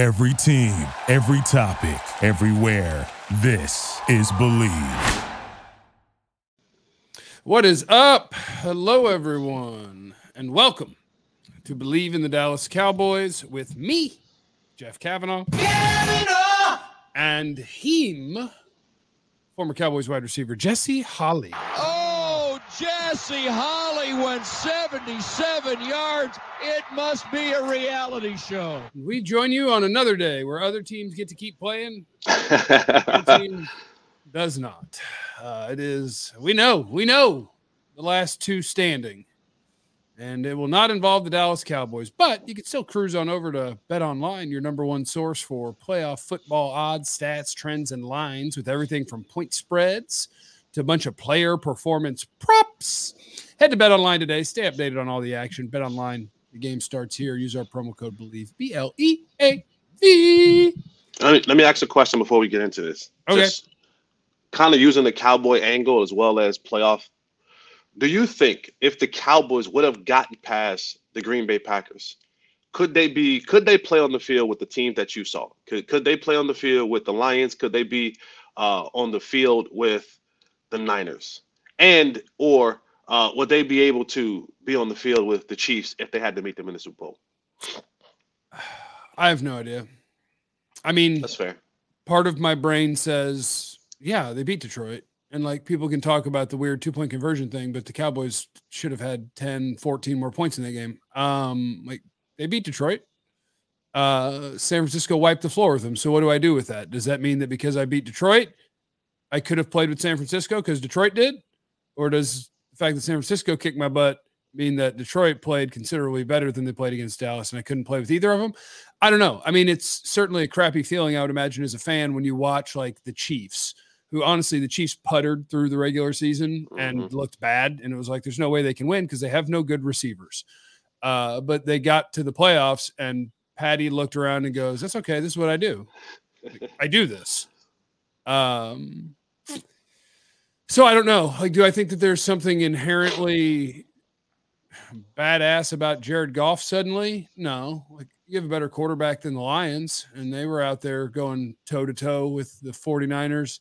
Every team, every topic, everywhere. This is Bleav. What is up? Hello, everyone, and welcome to Bleav in the Dallas Cowboys with me, Jeff Cavanaugh, and him, former Cowboys wide receiver Jesse Holley. Oh, Jesse Holley went 77 yards. It must be a reality show. We join you on another day where other teams get to keep playing. Team does not. Uh, it is, we know, we know the last two standing, and it will not involve the Dallas Cowboys, but you can still cruise on over to BetOnline, your number one source for playoff football odds, stats, trends, and lines with everything from point spreads to a bunch of player performance props. Head to BetOnline today. Stay updated on all the action. BetOnline, the game starts here. Use our promo code BLEAV, B L E A V. Let me, let me ask a question before we get into this. Okay. Just kind of using the cowboy angle as well as playoff. Do you think if the Cowboys would have gotten past the Green Bay Packers, could they be could they play on the field with the team that you saw? Could could they play on the field with the Lions? Could they be uh, on the field with the Niners? And or uh, would they be able to be on the field with the Chiefs if they had to meet them in the Super Bowl? I have no idea. I mean, That's fair. part of my brain says, yeah, they beat Detroit. And like people can talk about the weird two point conversion thing, but the Cowboys should have had 10, 14 more points in that game. Um, like they beat Detroit. Uh, San Francisco wiped the floor with them. So what do I do with that? Does that mean that because I beat Detroit, I could have played with San Francisco because Detroit did? Or does the fact that San Francisco kicked my butt mean that Detroit played considerably better than they played against Dallas and I couldn't play with either of them? I don't know. I mean, it's certainly a crappy feeling, I would imagine, as a fan when you watch like the Chiefs, who honestly, the Chiefs puttered through the regular season and looked bad. And it was like, there's no way they can win because they have no good receivers. Uh, but they got to the playoffs and Patty looked around and goes, That's okay. This is what I do. I do this. Um, so I don't know. Like, do I think that there's something inherently badass about Jared Goff suddenly? No. Like, you have a better quarterback than the Lions, and they were out there going toe to toe with the 49ers.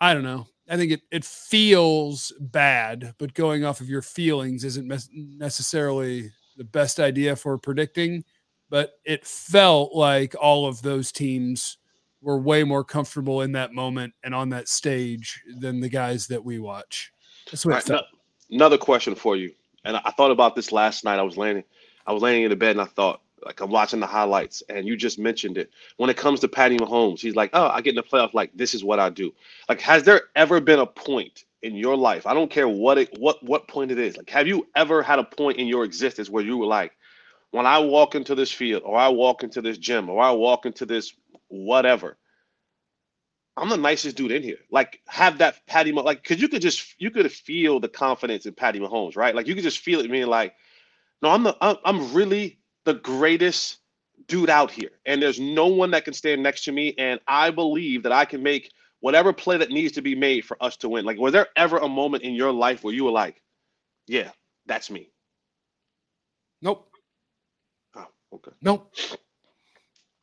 I don't know. I think it, it feels bad, but going off of your feelings isn't necessarily the best idea for predicting. But it felt like all of those teams were way more comfortable in that moment and on that stage than the guys that we watch. That's what right, no- another question for you. And I I thought about this last night. I was laying, I was laying in the bed and I thought, like I'm watching the highlights, and you just mentioned it. When it comes to Patty Mahomes, he's like, "Oh, I get in the playoff. Like this is what I do." Like, has there ever been a point in your life? I don't care what it, what what point it is. Like, have you ever had a point in your existence where you were like, when I walk into this field, or I walk into this gym, or I walk into this whatever, I'm the nicest dude in here. Like, have that Patty, Mah- like, cause you could just you could feel the confidence in Patty Mahomes, right? Like, you could just feel it being like, no, I'm the I'm, I'm really the greatest dude out here, and there's no one that can stand next to me, and I believe that I can make whatever play that needs to be made for us to win. Like, was there ever a moment in your life where you were like, yeah, that's me? Nope. Oh, okay. Nope.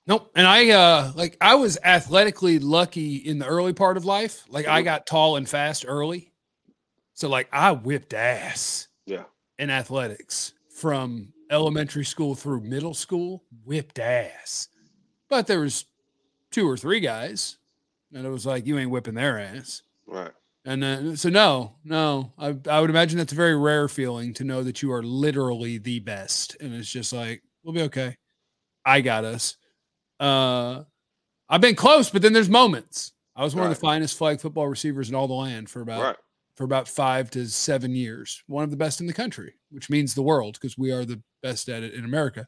Nope. And I uh like I was athletically lucky in the early part of life. Like I Mhm. got tall and fast early. So like I whipped ass Yeah. in athletics from elementary school through middle school, whipped ass. But there was two or three guys and it was like you ain't whipping their ass. Right. And then, so no, no, I, I would imagine that's a very rare feeling to know that you are literally the best. And it's just like, we'll be okay. I got us. Uh, I've been close, but then there's moments. I was one of the finest flag football receivers in all the land for about Right. for about five to seven years. One of the best in the country, which means the world because we are the best at it in America.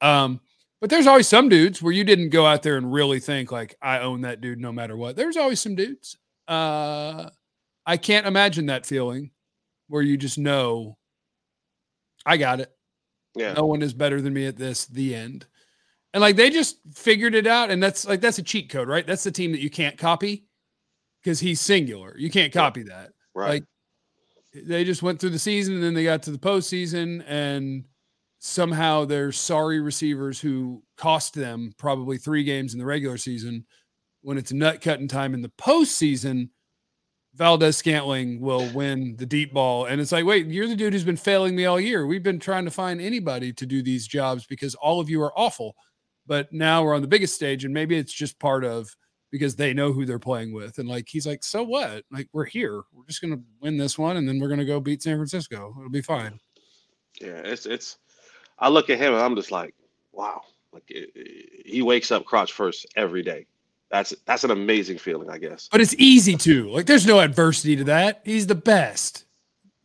Um, but there's always some dudes where you didn't go out there and really think like I own that dude no matter what. There's always some dudes. Uh, I can't imagine that feeling where you just know I got it. Yeah. No one is better than me at this. The end. And like they just figured it out, and that's like that's a cheat code, right? That's the team that you can't copy because he's singular. You can't copy that. Right. Like they just went through the season and then they got to the postseason and somehow there's sorry receivers who cost them probably three games in the regular season. When it's nut cutting time in the postseason, Valdes-Scantling will win the deep ball. And it's like, wait, you're the dude who's been failing me all year. We've been trying to find anybody to do these jobs because all of you are awful. But now we're on the biggest stage, and maybe it's just part of because they know who they're playing with. And like he's like, so what? Like we're here. We're just gonna win this one, and then we're gonna go beat San Francisco. It'll be fine. Yeah, it's it's. I look at him and I'm just like, wow. Like it, it, he wakes up crotch first every day. That's that's an amazing feeling, I guess. But it's easy to like. There's no adversity to that. He's the best.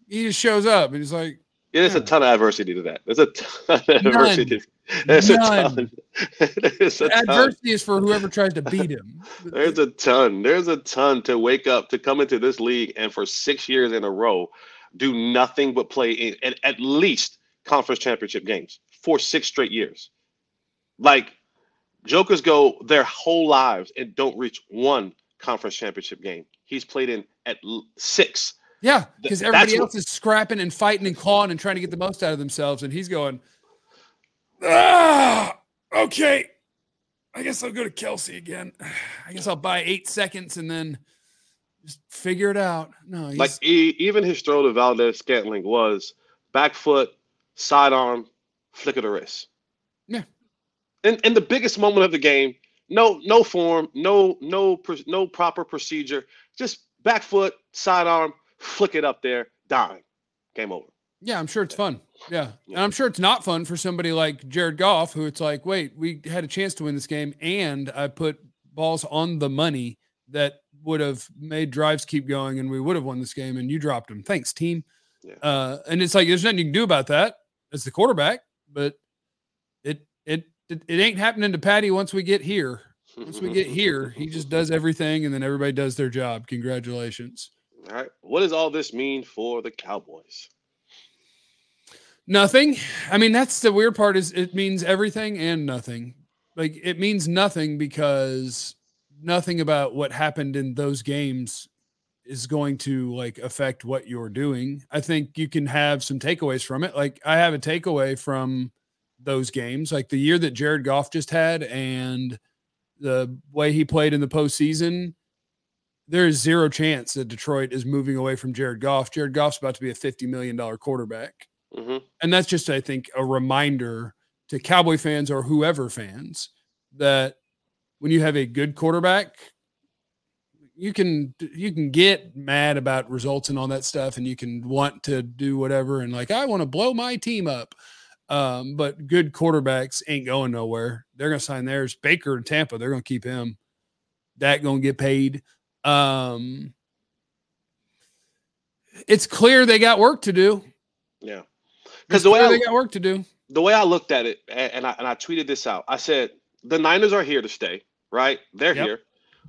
He just shows up and he's like, yeah, there's a hmm. ton of adversity to that. There's a ton of adversity. There's None. a ton. There's a ton. adversity is for whoever tries to beat him. There's a ton. There's a ton to wake up to come into this league and for six years in a row do nothing but play in at, at least conference championship games for six straight years. Like Jokers go their whole lives and don't reach one conference championship game. He's played in at six. Yeah, because everybody else is scrapping and fighting and clawing and trying to get the most out of themselves, and he's going, ah, okay. I guess I'll go to Kelce again. I guess I'll buy eight seconds and then just figure it out. No, he's, Like e- even his throw to Valdes-Scantling was back foot, sidearm, flick of the wrist. Yeah. And in the biggest moment of the game, no no form, no no no proper procedure, just back foot, sidearm, flick it up there, dime, game over. yeah, I'm sure it's fun. Yeah, and I'm sure it's not fun for somebody like Jared Goff, who it's like, wait, we had a chance to win this game, and I put balls on the money that would have made drives keep going, and we would have won this game, and you dropped them. Thanks, team. Yeah. Uh, and it's like there's nothing you can do about that as the quarterback, but it it it, it ain't happening to Patty once we get here. Once we get here, he just does everything, and then everybody does their job. Congratulations. All right. What does all this mean for the Cowboys? Nothing. I mean, that's the weird part is it means everything and nothing. Like it means nothing because nothing about what happened in those games is going to like affect what you're doing. I think you can have some takeaways from it. Like I have a takeaway from those games, like the year that Jared Goff just had and the way he played in the postseason. There is zero chance that Detroit is moving away from Jared Goff. Jared Goff's about to be a $50 million quarterback. Hmm and that's just i think a reminder to cowboy fans or whoever fans that when you have a good quarterback you can you can get mad about results and all that stuff and you can want to do whatever and like i want to blow my team up. Um, but good quarterbacks ain't going nowhere. They're going to sign theirs. Baker in tampa they're going to keep him. That going to get paid um, it's clear they got work to do Yeah. because the way I, they got work to do the way I looked at it, and I and I tweeted this out. I said the Niners are here to stay, right? They're Yep. here.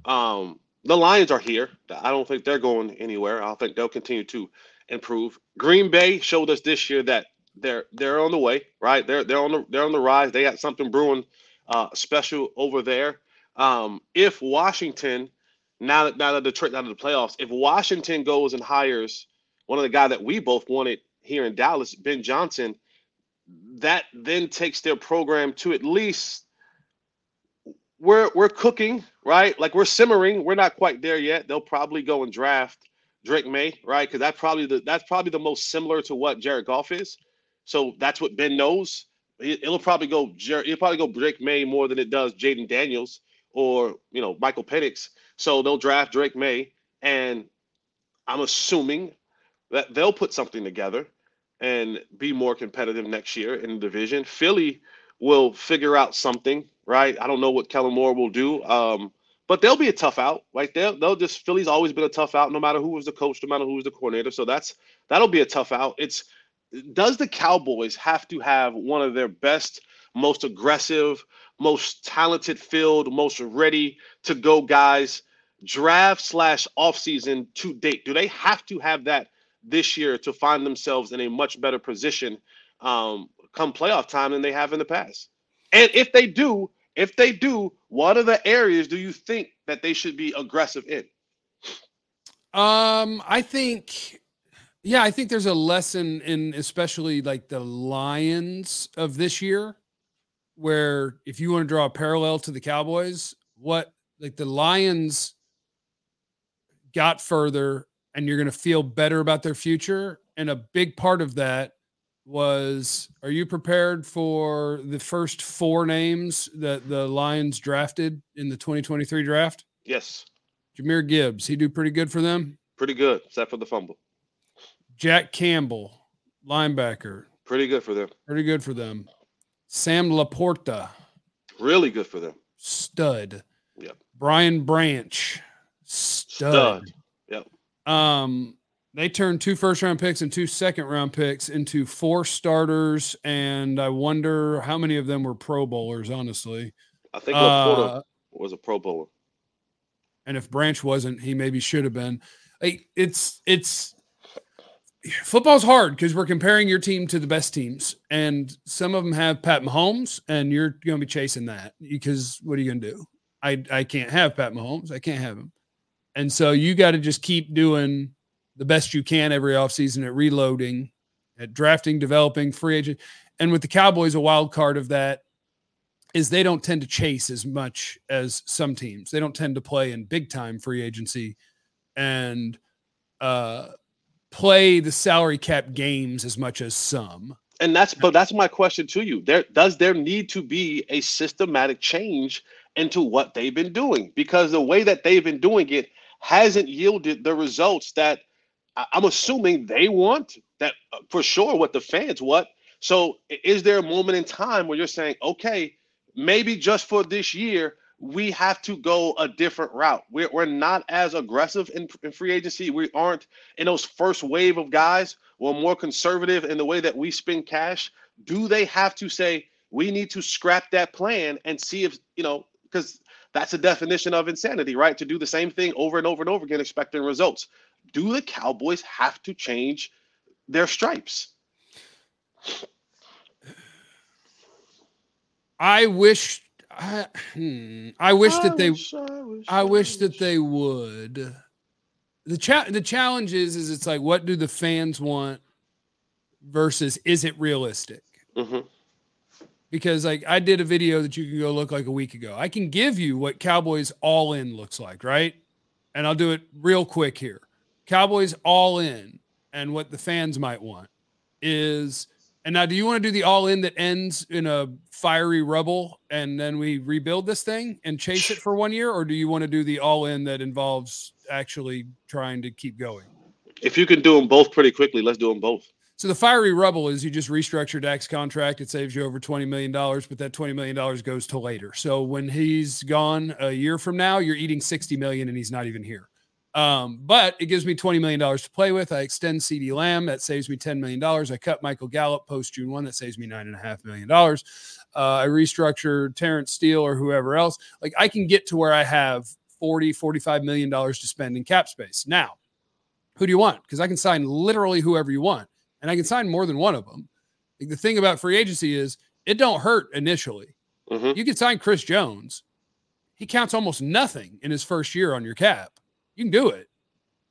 Um, the Lions are here. I don't think they're going anywhere. I think they'll continue to improve. Green Bay showed us this year that they're they're on the way, right? They're they're on the they're on the rise. They got something brewing uh, special over there. Um, if Washington, now that now that Detroit out of the playoffs, if Washington goes and hires one of the guy that we both wanted here in Dallas, Ben Johnson, that then takes their program to at least we're we're cooking, right? Like we're simmering. We're not quite there yet. They'll probably go and draft Drake Maye, right? Because that's probably the that's probably the most similar to what Jared Goff is. So that's what Ben knows. It'll probably go it'll probably go Drake Maye more than it does Jayden Daniels or you know Michael Penix. So they'll draft Drake Maye, and I'm assuming that they'll put something together and be more competitive next year in the division. Philly will figure out something, right? I don't know what Kellen Moore will do, um, but they'll be a tough out. Like they'll they'll just Philly's always been a tough out, no matter who was the coach, no matter who was the coordinator. So that's that'll be a tough out. It's does the Cowboys have to have one of their best, most aggressive, most talented field, most ready to go guys draft slash offseason to date? Do they have to have that this year to find themselves in a much better position um, come playoff time than they have in the past? And if they do, if they do, what are the areas do you think that they should be aggressive in? Um, I think Yeah, I think there's a lesson in especially like the Lions of this year, where if you want to draw a parallel to the Cowboys, what like the Lions got further and you're going to feel better about their future. And a big part of that was are you prepared for the first four names that the Lions drafted in the 2023 draft? Yes. Jahmyr Gibbs, he do pretty good for them. Pretty good, except for the fumble. Jack Campbell, linebacker. Pretty good for them. Pretty good for them. Sam LaPorta. Really good for them. Stud. Yep. Brian Branch. Stud. Stud. Yep. Um, they turned two first round picks and two second round picks into four starters, and I wonder how many of them were Pro Bowlers. Honestly, I think LaPorta Uh, was a Pro Bowler. and if Branch wasn't, he maybe should have been. Like it's it's football's hard because we're comparing your team to the best teams, and some of them have Pat Mahomes, and you're going to be chasing that because what are you going to do? I I can't have Pat Mahomes. I can't have him, and so you got to just keep doing the best you can every offseason at reloading, at drafting, developing, free agent, and with the Cowboys, a wild card of that is they don't tend to chase as much as some teams. They don't tend to play in big time free agency and uh play the salary cap games as much as some. And that's but that's my question to you. There does there need to be a systematic change into what they've been doing because the way that they've been doing it hasn't yielded the results that I'm assuming they want that uh, for sure what the fans want. So is there a moment in time where you're saying, okay, maybe just for this year, we have to go a different route. We're, we're not as aggressive in, in free agency. We aren't in those first wave of guys. We're more conservative in the way that we spend cash. Do they have to say, we need to scrap that plan and see if, you know, because that's a definition of insanity, right? To do the same thing over and over and over again, expecting results. Do the Cowboys have to change their stripes? I wish I, hmm, I wish that they wish, I wish, I wish that they would. The cha- the challenge is is it's like what do the fans want versus is it realistic? Mhm. Because like I did a video that you can go look like a week ago. I can give you what Cowboys all in looks like, right? And I'll do it real quick here. Cowboys all in and what the fans might want is and now do you want to do the all in that ends in a fiery rubble and then we rebuild this thing and chase it for one year or do you want to do the all in that involves actually trying to keep going? If you can do them both pretty quickly, let's do them both. So the fiery rubble is you just restructure Dak's contract. It saves you over $20 million, but that $20 million goes to later. So when he's gone a year from now, you're eating 60 million and he's not even here. Um, but it gives me $20 million to play with. I extend CeeDee Lamb. That saves me $10 million. I cut Michael Gallup post June 1. That saves me $9.5 million. Uh, I restructure Terence Steele or whoever else. Like I can get to where I have 40, $45 million to spend in cap space. Now, who do you want? Because I can sign literally whoever you want and I can sign more than one of them. Like, the thing about free agency is it don't hurt initially. Mhm. You can sign Chris Jones. He counts almost nothing in his first year on your cap. You can do it.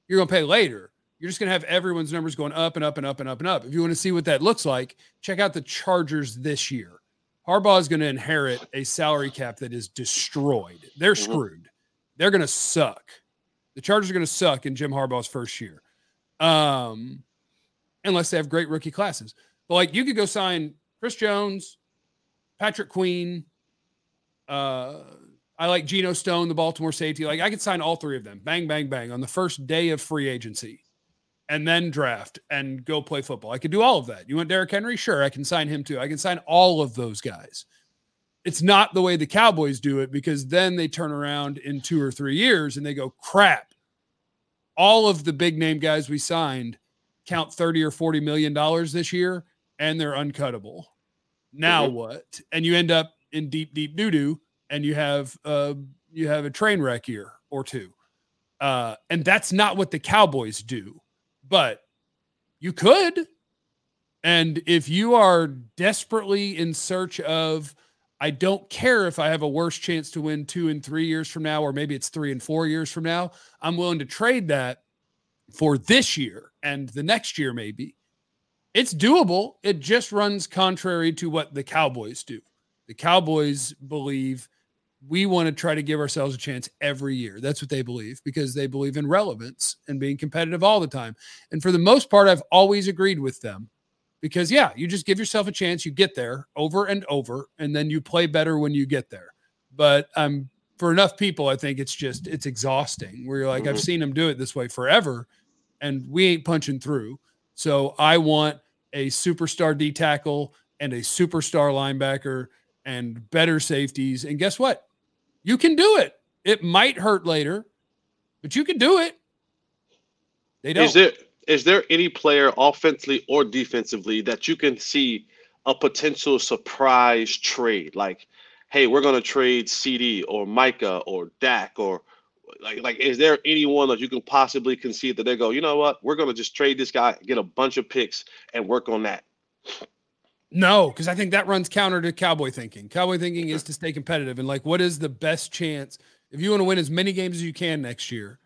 You're going to pay later. You're just going to have everyone's numbers going up and up and up and up and up. If you want to see what that looks like, check out the Chargers this year. Harbaugh is going to inherit a salary cap that is destroyed. They're Mhm. screwed. They're going to suck. The Chargers are going to suck in Jim Harbaugh's first year. Um, unless they have great rookie classes. But like you could go sign Chris Jones, Patrick Queen. Uh, I like Geno Stone, the Baltimore safety. Like I could sign all three of them, bang, bang, bang, on the first day of free agency, and then draft and go play football. I could do all of that. You want Derrick Henry? Sure, I can sign him too. I can sign all of those guys. It's not the way the Cowboys do it because then they turn around in two or three years and they go, crap. All of the big name guys we signed count 30 or 40 million dollars this year and they're uncuttable. Now Mhm. what? And you end up in deep, deep doo doo and you have uh you have a train wreck year or two. Uh and that's not what the Cowboys do. But you could. And if you are desperately in search of I don't care if I have a worse chance to win two and three years from now, or maybe it's three and four years from now. I'm willing to trade that for this year and the next year, maybe, it's doable. It just runs contrary to what the Cowboys do. The Cowboys believe we want to try to give ourselves a chance every year. That's what they believe because they believe in relevance and being competitive all the time. And for the most part, I've always agreed with them because, yeah, you just give yourself a chance, you get there over and over, and then you play better when you get there. But um, for enough people, I think it's just, it's exhausting where you're like, mm-hmm. I've seen them do it this way forever and we ain't punching through. So I want a superstar D tackle and a superstar linebacker and better safeties. And guess what? You can do it. It might hurt later, but you can do it. They don't. Is there is there any player offensively or defensively that you can see a potential surprise trade? Like, hey, we're gonna trade CeeDee or Micah or Dak or like like is there anyone that you can possibly conceive that they go, you know what, we're gonna just trade this guy, get a bunch of picks, and work on that? No, because I think that runs counter to cowboy thinking. Cowboy thinking is to stay competitive and like what is the best chance if you want to win as many games as you can next year?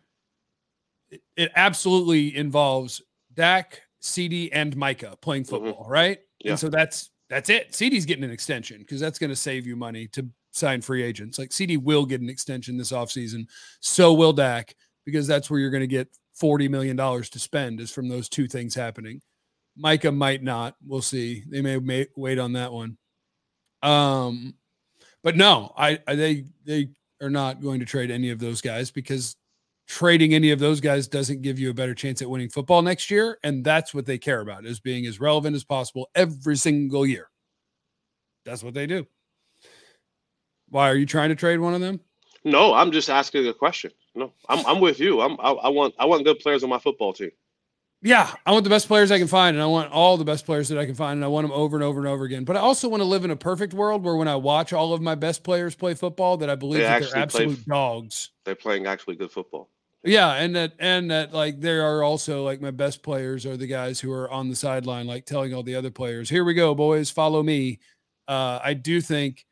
It, it absolutely involves Dak, CeeDee, and Micah playing mm-hmm. football, mm-hmm. right? Yeah. And so that's that's it. CeeDee's getting an extension because that's going to save you money to sign free agents. Like CeeDee will get an extension this offseason. So will Dak, because that's where you're going to get $40 million to spend is from those two things happening. Micah might not. We'll see. They may, may wait on that one. Um, but no, I, I they they are not going to trade any of those guys because trading any of those guys doesn't give you a better chance at winning football next year, and that's what they care about is being as relevant as possible every single year. That's what they do. Why are you trying to trade one of them? No, I'm just asking a question. No, I'm I'm with you. I'm I, I want I want good players on my football team. Yeah, I want the best players I can find, and I want all the best players that I can find, and I want them over and over and over again. But I also want to live in a perfect world where when I watch all of my best players play football, that I believe they that they're absolute play, dogs. They're playing actually good football. Yeah, and that and that like there are also like my best players are the guys who are on the sideline, like telling all the other players, "Here we go, boys, follow me." Uh, I do think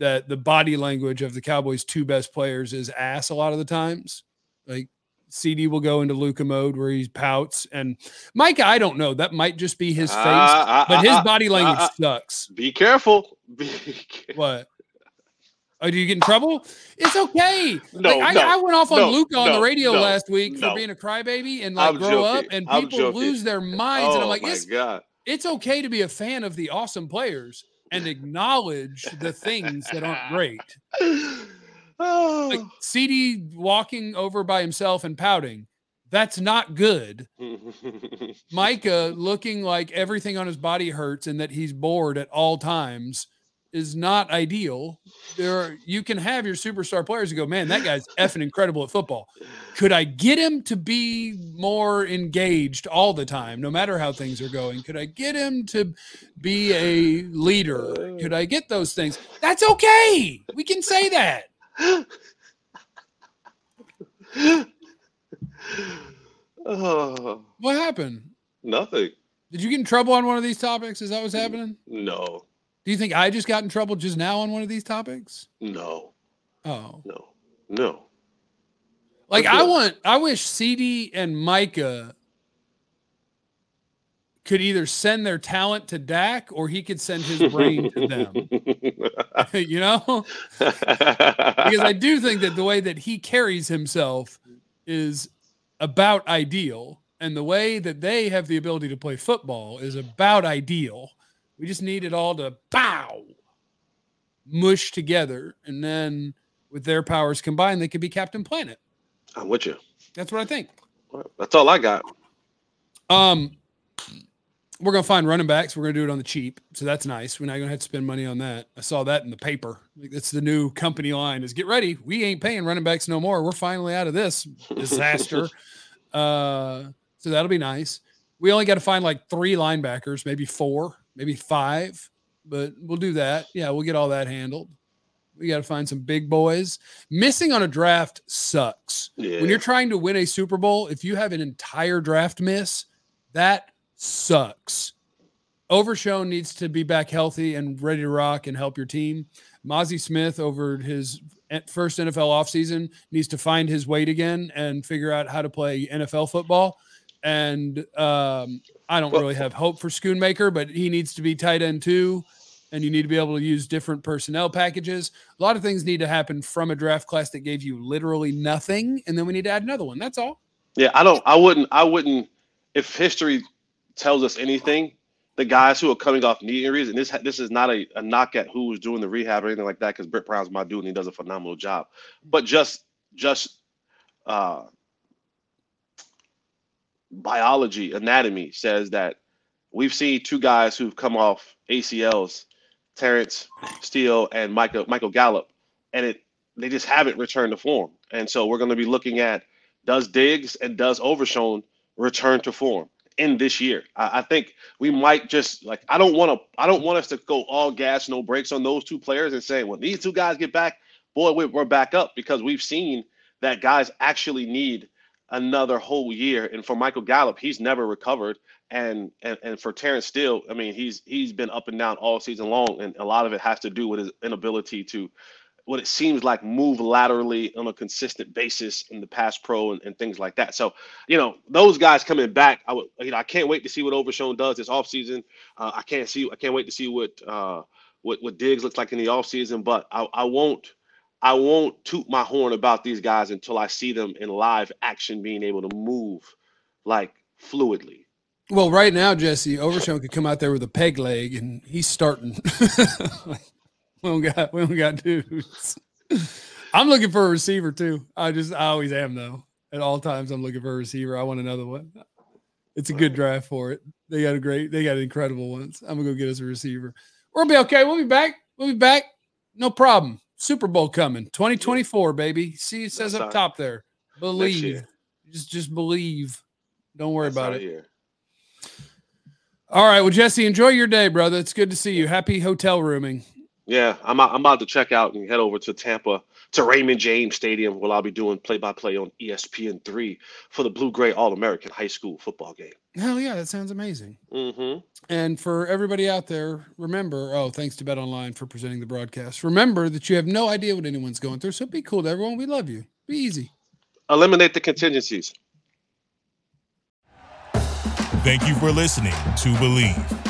that the body language of the Cowboys' two best players is ass a lot of the times. Like CeeDee will go into Luka mode where he pouts. And Mike, I don't know. That might just be his face, uh, but his uh, body language uh, sucks. Be careful. Be careful. What? Oh, do you get in trouble? It's okay. No, like, no I, I, went off on no, Luka on no, the radio last week for being a crybaby and like I'm grow joking. up, and people lose their minds. Oh, and I'm oh like, it's, God. it's okay to be a fan of the awesome players and acknowledge the things that aren't great. like CeeDee walking over by himself and pouting. That's not good. Micah looking like everything on his body hurts and that he's bored at all times is not ideal. There are, you can have your superstar players and go, man, that guy's effing incredible at football. Could I get him to be more engaged all the time, no matter how things are going? Could I get him to be a leader? Could I get those things? That's okay. We can say that oh. What happened? Nothing. Did you get in trouble on one of these topics? Is that what's happening? No. Do you think I just got in trouble just now on one of these topics? No. Oh. No. No. Like I want I wish CeeDee and Micah could either send their talent to Dak or he could send his brain to them. you know? because I do think that the way that he carries himself is about ideal. And the way that they have the ability to play football is about ideal. We just need it all to bow, mush together. And then with their powers combined, they could be Captain Planet. I'm with you. That's what I think. That's all I got. Um, we're gonna find running backs. We're gonna do it on the cheap, so that's nice. We're not gonna have to spend money on that. I saw that in the paper. That's the new company line: is get ready. We ain't paying running backs no more. We're finally out of this disaster. uh, so that'll be nice. We only got to find like three linebackers, maybe four, maybe five, but we'll do that. Yeah, we'll get all that handled. We got to find some big boys. Missing on a draft sucks. Yeah. When you're trying to win a Super Bowl, if you have an entire draft miss, that sucks. Overshown needs to be back healthy and ready to rock and help your team. Mazi Smith over his first NFL offseason needs to find his weight again and figure out how to play NFL football. And um, I don't really have hope for Schoonmaker, but he needs to be tight end too. And you need to be able to use different personnel packages. A lot of things need to happen from a draft class that gave you literally nothing, and then we need to add another one. That's all. Yeah, I don't. I wouldn't. I wouldn't. If history tells us anything, the guys who are coming off knee injuries, and this this is not a, a knock at who was doing the rehab or anything like that, because Britt Brown's my dude and he does a phenomenal job. But just just uh, biology, anatomy says that we've seen two guys who've come off ACLs, Terence Steele and Michael Michael Gallup, and it they just haven't returned to form. And so we're going to be looking at does Diggs and does Overshown return to form in this year? I, I think we might just like I don't want to I don't want us to go all gas no brakes on those two players and say when these two guys get back, boy we're, we're back up because we've seen that guys actually need another whole year. And for Michael Gallup, he's never recovered. And and and for Terence Steele, I mean, he's he's been up and down all season long, and a lot of it has to do with his inability to what it seems like move laterally on a consistent basis in the pass pro and, and things like that. So, you know, those guys coming back, I would, you know, I can't wait to see what Overshown does this offseason. Uh, I can't see, I can't wait to see what uh, what what Diggs looks like in the offseason. But I, I won't, I won't toot my horn about these guys until I see them in live action, being able to move like fluidly. Well, right now, Jesse Overshown could come out there with a peg leg, and he's starting. we don't got we don't got dudes. I'm looking for a receiver too. I just I always am though. At all times, I'm looking for a receiver. I want another one. It's a good draft for it. They got a great, they got incredible ones. I'm gonna go get us a receiver. We'll be okay. We'll be back. We'll be back. No problem. Super Bowl coming, 2024, baby. See, it says That's up top there. Believe. Just, just believe. Don't worry That's about it. here. All right. Well, Jesse, enjoy your day, brother. It's good to see you. Happy hotel rooming. Yeah, I'm out, I'm about to check out and head over to Tampa to Raymond James Stadium where I'll be doing play by play on ESPN three for the Blue Gray All American High School football game. Hell yeah, that sounds amazing. Mm-hmm. And for everybody out there, remember, oh, thanks to BetOnline for presenting the broadcast. Remember that you have no idea what anyone's going through. So be cool to everyone. We love you. Be easy. Eliminate the contingencies. Thank you for listening to Bleav.